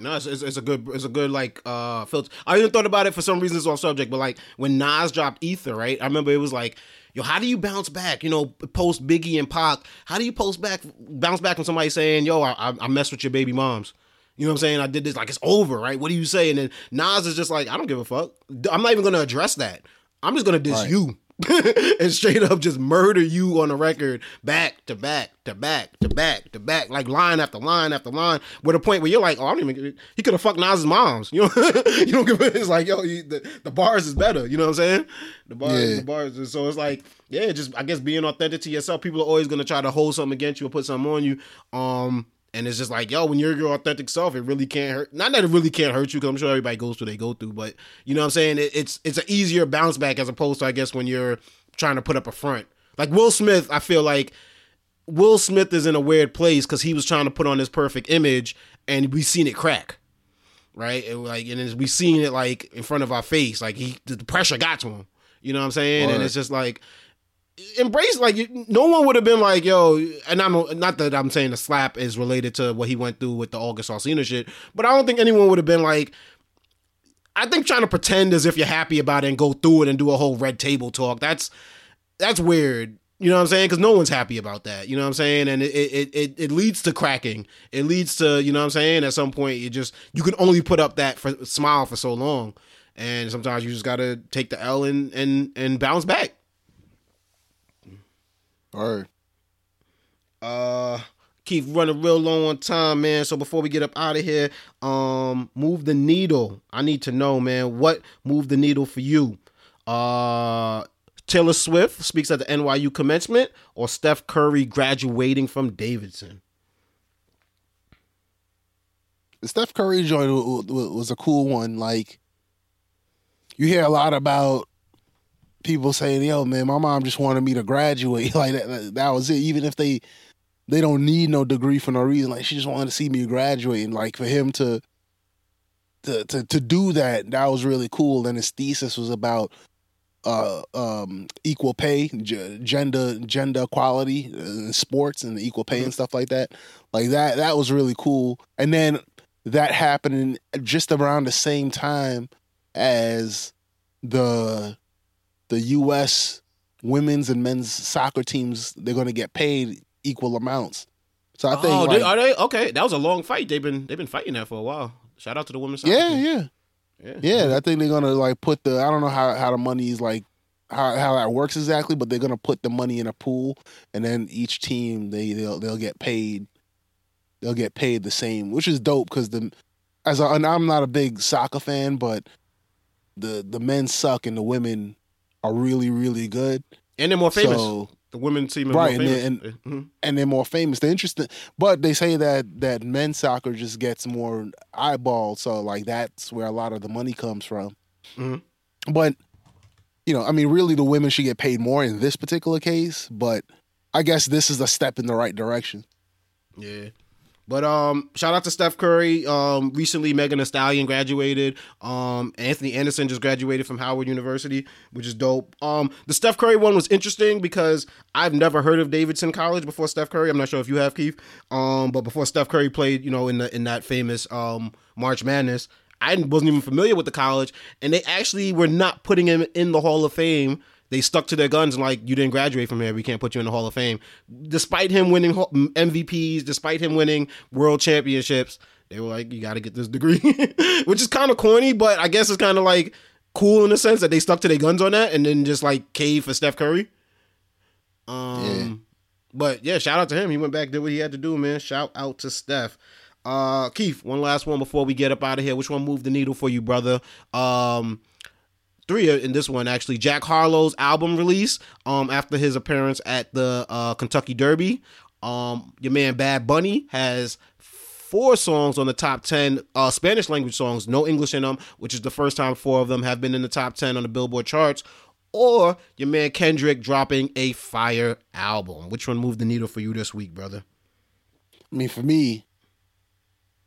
No, it's, it's, it's, a good it's a good like uh filter. I even thought about it for some reasons on subject, but like when Nas dropped Ether, right? I remember it was like, yo, how do you bounce back? You know, post Biggie and Pac. How do you post back bounce back from somebody saying, yo, I, I messed with your baby moms? You know what I'm saying? I did this like it's over, right? What do you say? And then Nas is just like, I don't give a fuck. I'm not even gonna address that. I'm just gonna diss right. you. *laughs* and straight up just murder you on the record back to back to back to back to back, like line after line after line, with a point where you're like, oh, I don't even. He could have fucked Nas's moms. *laughs* You know, you don't give. It's like, yo, you, the, the bars is better. You know what I'm saying? The bars, yeah. the bars. So it's like, yeah, just I guess being authentic to yourself. People are always gonna try to hold something against you or put something on you. Um, And it's just like, yo, when you're your authentic self, it really can't hurt. Not that it really can't hurt you, because I'm sure everybody goes through what they go through, but you know what I'm saying? It, it's it's an easier bounce back as opposed to, I guess, when you're trying to put up a front. Like Will Smith, I feel like Will Smith is in a weird place because he was trying to put on this perfect image, and we seen it crack, right? And like, and we seen it like in front of our face, like he the pressure got to him. You know what I'm saying? And it's just like embrace like no one would have been like yo and i'm not that i'm saying the slap is related to what he went through with the august alsina shit but i don't think anyone would have been like i think trying to pretend as if you're happy about it and go through it and do a whole red table talk that's that's weird. You know what i'm saying? Because no one's happy about that. You know what i'm saying? And it, it it it leads to cracking. It leads to you know what i'm saying? At some point you just you can only put up that for, smile for so long. And sometimes you just gotta take the l and and and bounce back
Right.
Uh, keep running real low on time, man. So before we get up out of here, um, move the needle. I need to know, man, what moved the needle for you? Uh, Taylor Swift speaks at the NYU commencement, or Steph Curry graduating from Davidson.
Steph Curry joint wa- wa- was a cool one. Like, you hear a lot about people saying, "Yo, man, my mom just wanted me to graduate." *laughs* Like that, that, was it. Even if they they don't need no degree for no reason, like she just wanted to see me graduate. And like for him to to to to do that, that was really cool. And his thesis was about uh um equal pay g- gender gender equality in sports and equal pay and stuff like that like that that was really cool and then that happening just around the same time as the the US women's and men's soccer teams they're going to get paid equal amounts so i think
oh,
like,
they, are they okay? That was a long fight. They've been they've been fighting that for a while. Shout out to the women's. soccer
yeah
team.
yeah
yeah,
Yeah, I think they're gonna like put the I don't know how how the money is like how how that works exactly, but they're gonna put the money in a pool, and then each team they they'll they'll get paid, they'll get paid the same, which is dope because the as a, and I'm not a big soccer fan, but the the men suck and the women are really really good,
and they're more famous.
so
the women's team
Right,
more
and
famous.
they-
Mhm.
and they're more famous. They're interesting, but they say that that men's soccer just gets more eyeballs, so like that's where a lot of the money comes from.
Mhm.
But you know, I mean, really, the women should get paid more in this particular case. But I guess this is a step in the right direction.
Yeah. But um, shout out to Steph Curry. Um, recently Megan Thee Stallion graduated. Um, Anthony Anderson just graduated from Howard University, which is dope. Um, the Steph Curry one was interesting because I've never heard of Davidson College before Steph Curry. I'm not sure if you have Keith. Um, but before Steph Curry played, you know, in the in that famous um March Madness, I wasn't even familiar with the college, and they actually were not putting him in the Hall of Fame. They stuck to their guns and like you didn't graduate from here. We can't put you in the Hall of Fame, despite him winning MVPs, despite him winning World Championships. They were like, you got to get this degree, *laughs* which is kind of corny, but I guess it's kind of like cool in the sense that they stuck to their guns on that and then just like cave for Steph Curry. Um,
Yeah.
but yeah, shout out to him. He went back, did what he had to do, man. Shout out to Steph. Uh, Keith, one last one before we get up out of here. Which one moved the needle for you, brother? Um, three in this one actually. Jack Harlow's album release. Um, after his appearance at the uh, Kentucky Derby. Um, your man Bad Bunny has four songs on the top 10 uh, Spanish language songs, no English in them, which is the first time four of them have been in the top 10 on the Billboard charts. Or your man Kendrick dropping a fire album. Which one moved the needle for you this week, brother?
I mean, for me,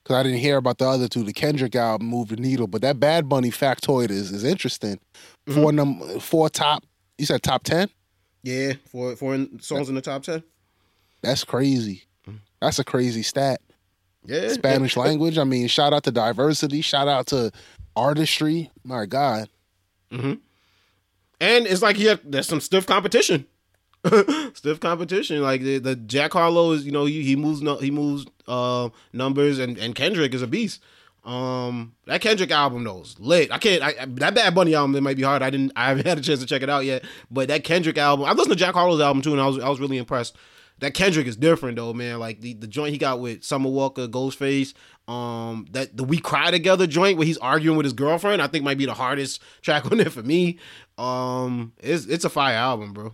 because I didn't hear about the other two, the Kendrick album moved the needle, but that Bad Bunny factoid is is interesting. Four mm-hmm. number, four top. You said top ten.
Yeah, four four in- songs in the top 10.
That's crazy. Mm. That's a crazy stat.
Yeah.
Spanish *laughs* language. I mean, shout out to diversity. Shout out to artistry. My God. Mm-hmm.
And it's like yeah, there's some stiff competition. *laughs* stiff competition. Like the, the Jack Harlow is, you know, he, he moves no, he moves uh numbers and, and Kendrick is a beast. Um that Kendrick album though is lit. I can't I, I- that Bad Bunny album it might be hard. I didn't I haven't had a chance to check it out yet. But that Kendrick album, I've listened to Jack Harlow's album too, and I was I was really impressed. That Kendrick is different though, man. Like the, the joint he got with Summer Walker, Ghostface, um, that the We Cry Together joint where he's arguing with his girlfriend, I think might be the hardest *laughs* track on there for me. Um, it's it's a fire album, bro.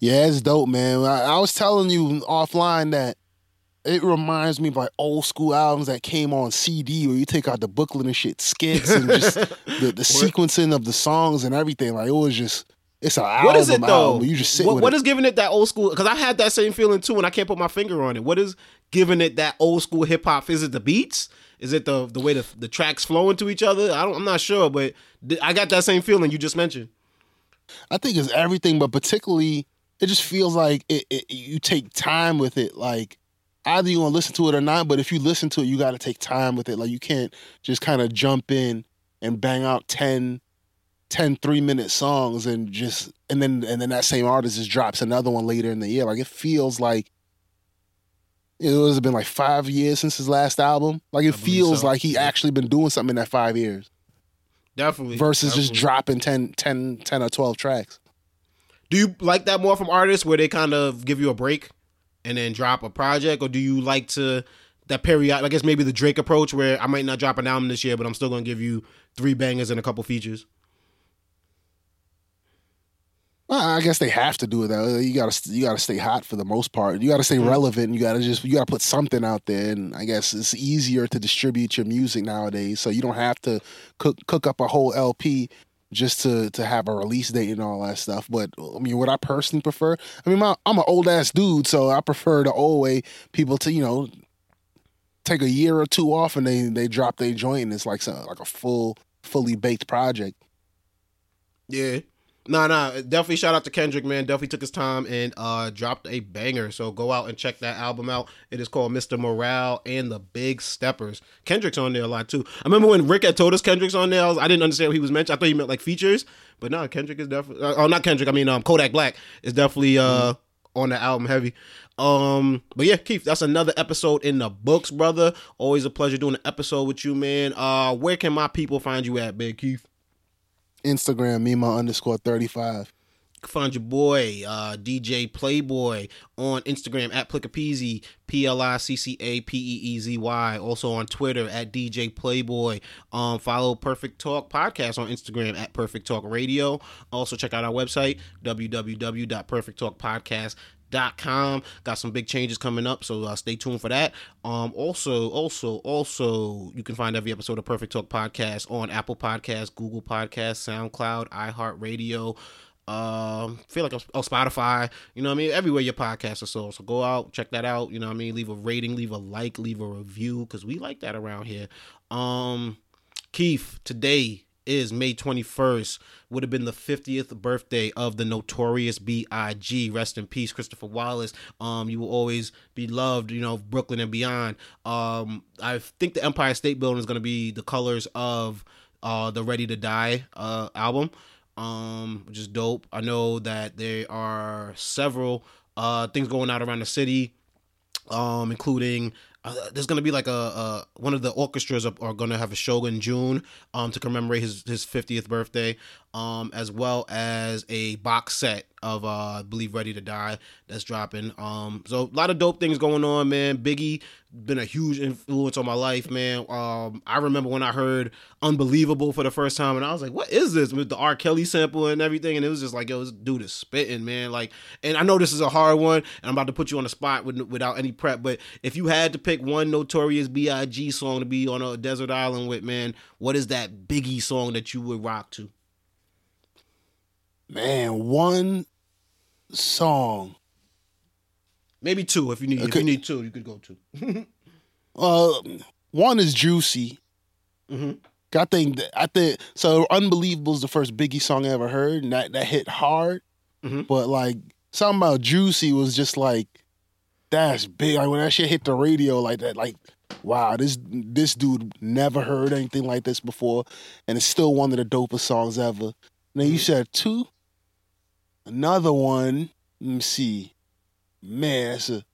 Yeah, it's dope, man. I, I was telling you offline that it reminds me of like old school albums that came on CD where you take out the booklet and shit, skits and just *laughs* the, the sequencing of the songs and everything. Like it was just it's an album.
What is it though?
album. You just sit
what, what is giving it that old school? Because I had that same feeling too, and I can't put my finger on it. What is giving it that old school hip hop? Is it the beats? Is it the the way the the tracks flow into each other? I don't. I'm not sure, but I got that same feeling you just mentioned.
I think it's everything, but particularly it just feels like it, it, you take time with it. Like either you want to listen to it or not, but if you listen to it, you got to take time with it. Like you can't just kind of jump in and bang out 10, 10 three minute songs and just and then and then that same artist just drops another one later in the year. Like it feels like it was been like five years since his last album. Like it feels
so.
like he actually been doing something in that five years
Definitely.
versus just dropping 10, 10, 10 or twelve tracks.
Do you like that more from artists where they kind of give you a break and then drop a project, or do you like to that period? I guess maybe the Drake approach where I might not drop an album this year, but I'm still gonna give you three bangers and a couple features.
Well, I guess they have to do it that way. You gotta you gotta stay hot for the most part. You gotta stay
Mhm.
relevant. You gotta just you gotta put something out there. And I guess it's easier to distribute your music nowadays, so you don't have to cook cook up a whole LP just to to have a release date and all that stuff. But I mean, what I personally prefer, I mean, my, I'm an old ass dude, so I prefer the old way. People to you know take a year or two off and they they drop their joint and it's like some, like a full fully baked project.
Yeah. Nah, nah. Definitely shout out to Kendrick, man. Definitely took his time and uh dropped a banger. So go out and check that album out. It is called Mr. Morale and the Big Steppers. Kendrick's on there a lot too. I remember when Rick had told us Kendrick's on there. I, was, I didn't understand what he was mentioning. I thought he meant like features, but no, Kendrick is definitely. Uh, oh, not Kendrick. I mean, um, Kodak Black is definitely uh on the album heavy. Um, but yeah, Keith, that's another episode in the books, brother. Always a pleasure doing an episode with you, man. Uh, where can my people find you at, Big Keith?
Instagram Mima underscore thirty five.
find your boy uh, DJ Playboy on Instagram at Pliccapeezy, P L I C C A P E E Z Y. Also on Twitter at DJ Playboy. Um, follow Perfect Talk Podcast on Instagram at Perfect Talk Radio. Also check out our website www.perfecttalkpodcast.com. Got some big changes coming up, so uh, stay tuned for that. Um, also, also, also, you can find every episode of Perfect Talk Podcast on Apple Podcasts, Google Podcasts, SoundCloud, iHeartRadio um feel like oh spotify you know what i mean? Everywhere your podcasts are sold. So go out check that out you know what i mean? Leave a rating leave a like leave a review because we like that around here. Um keith today is may 21st would have been the 50th birthday of the notorious big rest in peace christopher wallace. Um you will always be loved you know brooklyn and beyond. Um i think the empire state building is going to be the colors of uh the ready to die uh album. Um, which is dope. I know that there are several uh things going out around the city, um, including uh, there's gonna be like a, a one of the orchestras are, are gonna have a show in June, um, to commemorate his his 50th birthday, um, as well as a box set of uh, I believe Ready to Die that's dropping. Um, so a lot of dope things going on, man. Biggie been a huge influence on my life, man. Um, I remember when I heard Unbelievable for the first time, and I was like, "What is this?" With the R. Kelly sample and everything, and it was just like, "Yo, this dude is spitting, man." Like, and I know this is a hard one, and I'm about to put you on the spot with, without any prep, but if you had to pick one Notorious B.I.G. song to be on a desert island with, man, what is that Biggie song that you would rock to?
Man, one song.
Maybe two, if you need. If you need two, you could go two. *laughs*
Uh, one is Juicy.
hmm
I think that- I think so. Unbelievable is the first Biggie song I ever heard, and that that hit hard.
Mhm.
But like something about Juicy was just like that's big. Like when that shit hit the radio like that, like wow, this this dude never heard anything like this before, and it's still one of the dopest songs ever. Now you said two. Another one. Let me see. Man, it's a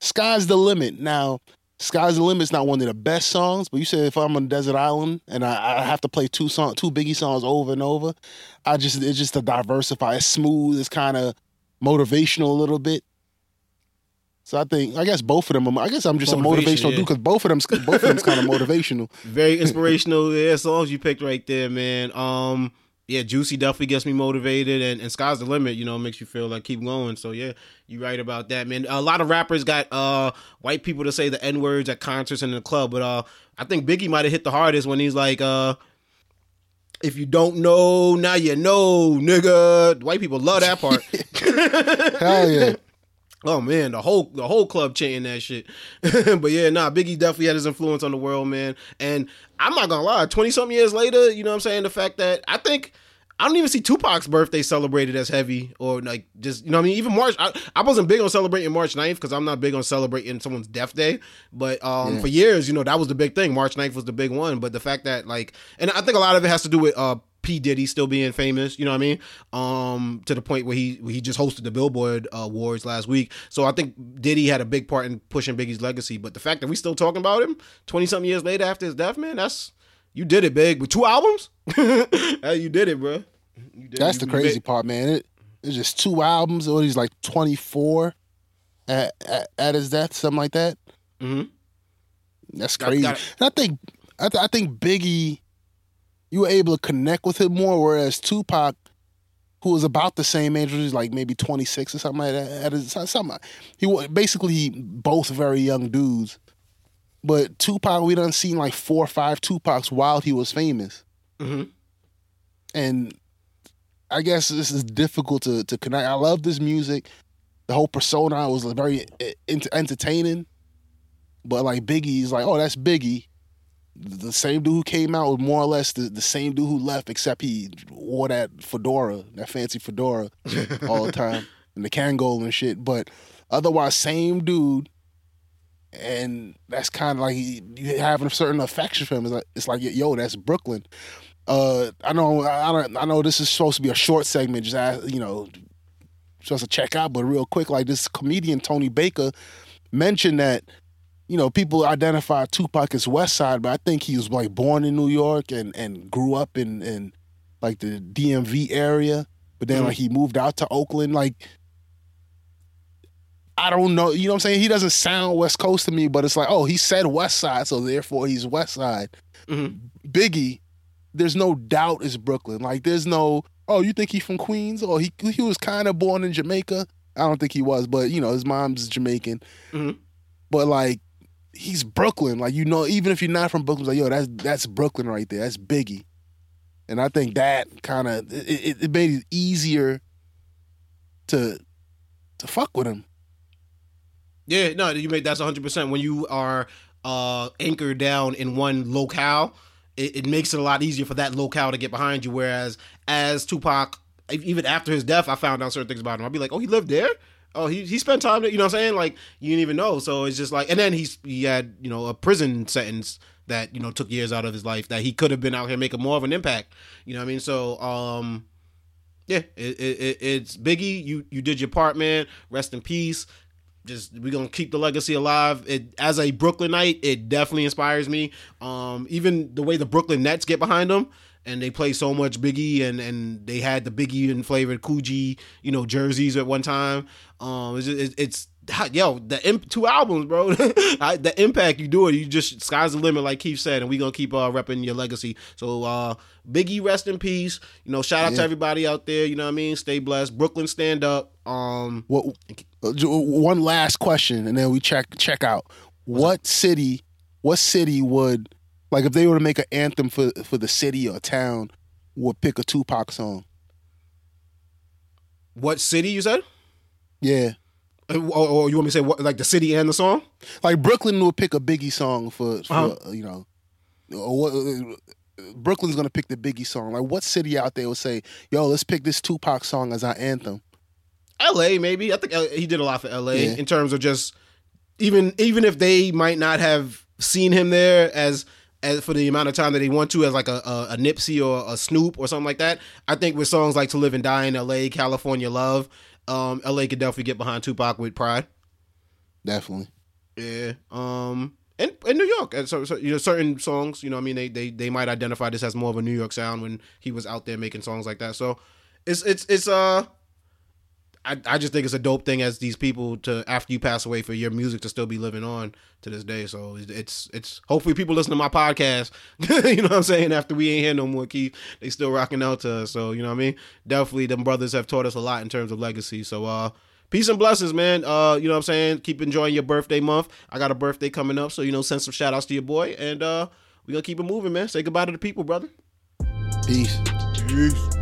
Sky's the limit. Now, Sky's the Limit's not one of the best songs, but you said if I'm on a desert island and I, I have to play two song, two Biggie songs over and over, I just it's just to diversify. It's smooth. It's kind of motivational a little bit. So I think I guess both of them. I guess I'm just a motivational
yeah.
dude because both of them both of them's kind of *laughs* motivational.
Very inspirational yeah, songs you picked right there, man. Um, yeah, Juicy definitely gets me motivated, and, and Sky's the limit. You know, makes you feel like keep going. So yeah, you're right about that, man. A lot of rappers got uh white people to say the n words at concerts and in the club, but uh, I think Biggie might have hit the hardest when he's like uh. If you don't know, now you know, nigga. White people love that part. *laughs*
Hell yeah.
Oh man, the whole the whole club chanting that shit. *laughs* but yeah, nah, Biggie definitely had his influence on the world, man. And I'm not gonna lie, twenty something years later, you know what I'm saying? The fact that I think I don't even see Tupac's birthday celebrated as heavy or like just you know what I mean. Even March, I, I wasn't big on celebrating March 9th because I'm not big on celebrating someone's death day. But um,
Yeah.
for years, you know, that was the big thing. March 9th was the big one. But the fact that like, and I think a lot of it has to do with uh P Diddy still being famous. You know what I mean? Um, to the point where he he just hosted the Billboard uh, Awards last week. So I think Diddy had a big part in pushing Biggie's legacy. But the fact that we still talking about him twenty something years later after his death, man, that's you did it big with two albums. *laughs* You did it, bro.
That's the crazy part, man. It, it's just two albums, or he's like 24 at, at, at his death, something like that.
Mhm.
That's crazy. and I think I, th- I think Biggie, you were able to connect with him more, whereas Tupac, who was about the same age, was like maybe 26 or something like that. At his, something, he was basically both very young dudes. But Tupac, we done seen like four or five Tupacs while he was famous
Mhm.
and I guess this is difficult to to connect. I love this music. The whole persona was very entertaining, but like Biggie's like, oh, that's Biggie, the same dude who came out with more or less the, the same dude who left, except he wore that fedora, that fancy fedora, *laughs* all the time, and the Kangol and shit. But otherwise, same dude. And that's kind of like you having a certain affection for him. It's like, it's like yo, that's Brooklyn. Uh, I know, I don't, I know this is supposed to be a short segment, just ask, you know, just to check out, but real quick, like this comedian Tony Baker mentioned that, you know, people identify Tupac as West Side, but I think he was like born in New York and and grew up in in like the DMV area, but then
Mhm.
like he moved out to Oakland, like. I don't know, you know what I'm saying? He doesn't sound West Coast to me, but it's like, oh, he said West Side, so therefore he's West Side.
Mhm.
Biggie, there's no doubt is Brooklyn. Like there's no, oh, you think he from Queens? Or he he was kind of born in Jamaica. I don't think he was, but you know, his mom's Jamaican.
Mhm.
But like he's Brooklyn. Like you know, even if you're not from Brooklyn, it's like yo, that's that's Brooklyn right there. That's Biggie. And I think that kind of it, it, it made it easier to to fuck with him.
Yeah, no, you made that's 100 percent when you are uh anchored down in one locale. It, it makes it a lot easier for that locale to get behind you. Whereas as Tupac, even after his death, I found out certain things about him. I'd be like, oh, he lived there. Oh, he he spent time there. You know what I'm saying? Like you didn't even know. So it's just like, and then he's he had you know a prison sentence that you know took years out of his life that he could have been out here making more of an impact. You know what I mean? So um, yeah, it, it, it, it's Biggie. You you did your part, man. Rest in peace. Just we're gonna keep the legacy alive. It as a Brooklynite, it definitely inspires me. Um, even the way the Brooklyn Nets get behind them and they play so much Biggie and and they had the Biggie and flavored Coogi, you know, jerseys at one time. Um, it's it's, it's yo the imp, two albums, bro. *laughs* The impact you do it, you just sky's the limit, like Keith said, and we gonna keep uh, repping your legacy. So uh, Biggie, rest in peace. You know, shout out to everybody out there. You know what I mean? Stay blessed. Brooklyn, stand up. Um,
What? uh, One last question, and then we check check out. What city? What city would like if they were to make an anthem for for the city or town? Would pick a Tupac song?
what city you said?
Yeah,
Uh, Or, or you want me to say what, like the city and the song?
like Brooklyn would pick a Biggie song for, for
Uh-huh.
uh, you know, or what, uh, Brooklyn's gonna pick the Biggie song. Like what city out there would say, "Yo, let's pick this Tupac song as our anthem"?
L.A. Maybe I think L- he did a lot for L.A.
Yeah.
in terms of just even even if they might not have seen him there as as for the amount of time that they want to as like a, a, a Nipsey or a Snoop or something like that. I think with songs like "To Live and Die in L.A.," "California Love," um, L.A. could definitely get behind Tupac with pride.
Definitely.
Yeah. Um. And in New York, and so, so you know, certain songs, you know, I mean, they they they might identify this as more of a New York sound when he was out there making songs like that. So, it's it's it's uh, I, I just think it's a dope thing as these people to after you pass away for your music to still be living on to this day. So it's it's hopefully people listen to my podcast. *laughs* you know what I'm saying? After we ain't here no more, Keith, they still rocking out to us. So you know what I mean? Definitely, them brothers have taught us a lot in terms of legacy. So uh, peace and blessings, man. Uh, you know what I'm saying? Keep enjoying your birthday month. I got a birthday coming up, so you know, send some shout outs to your boy, and uh, we gonna keep it moving, man. Say goodbye to the people, brother.
Peace.
Peace.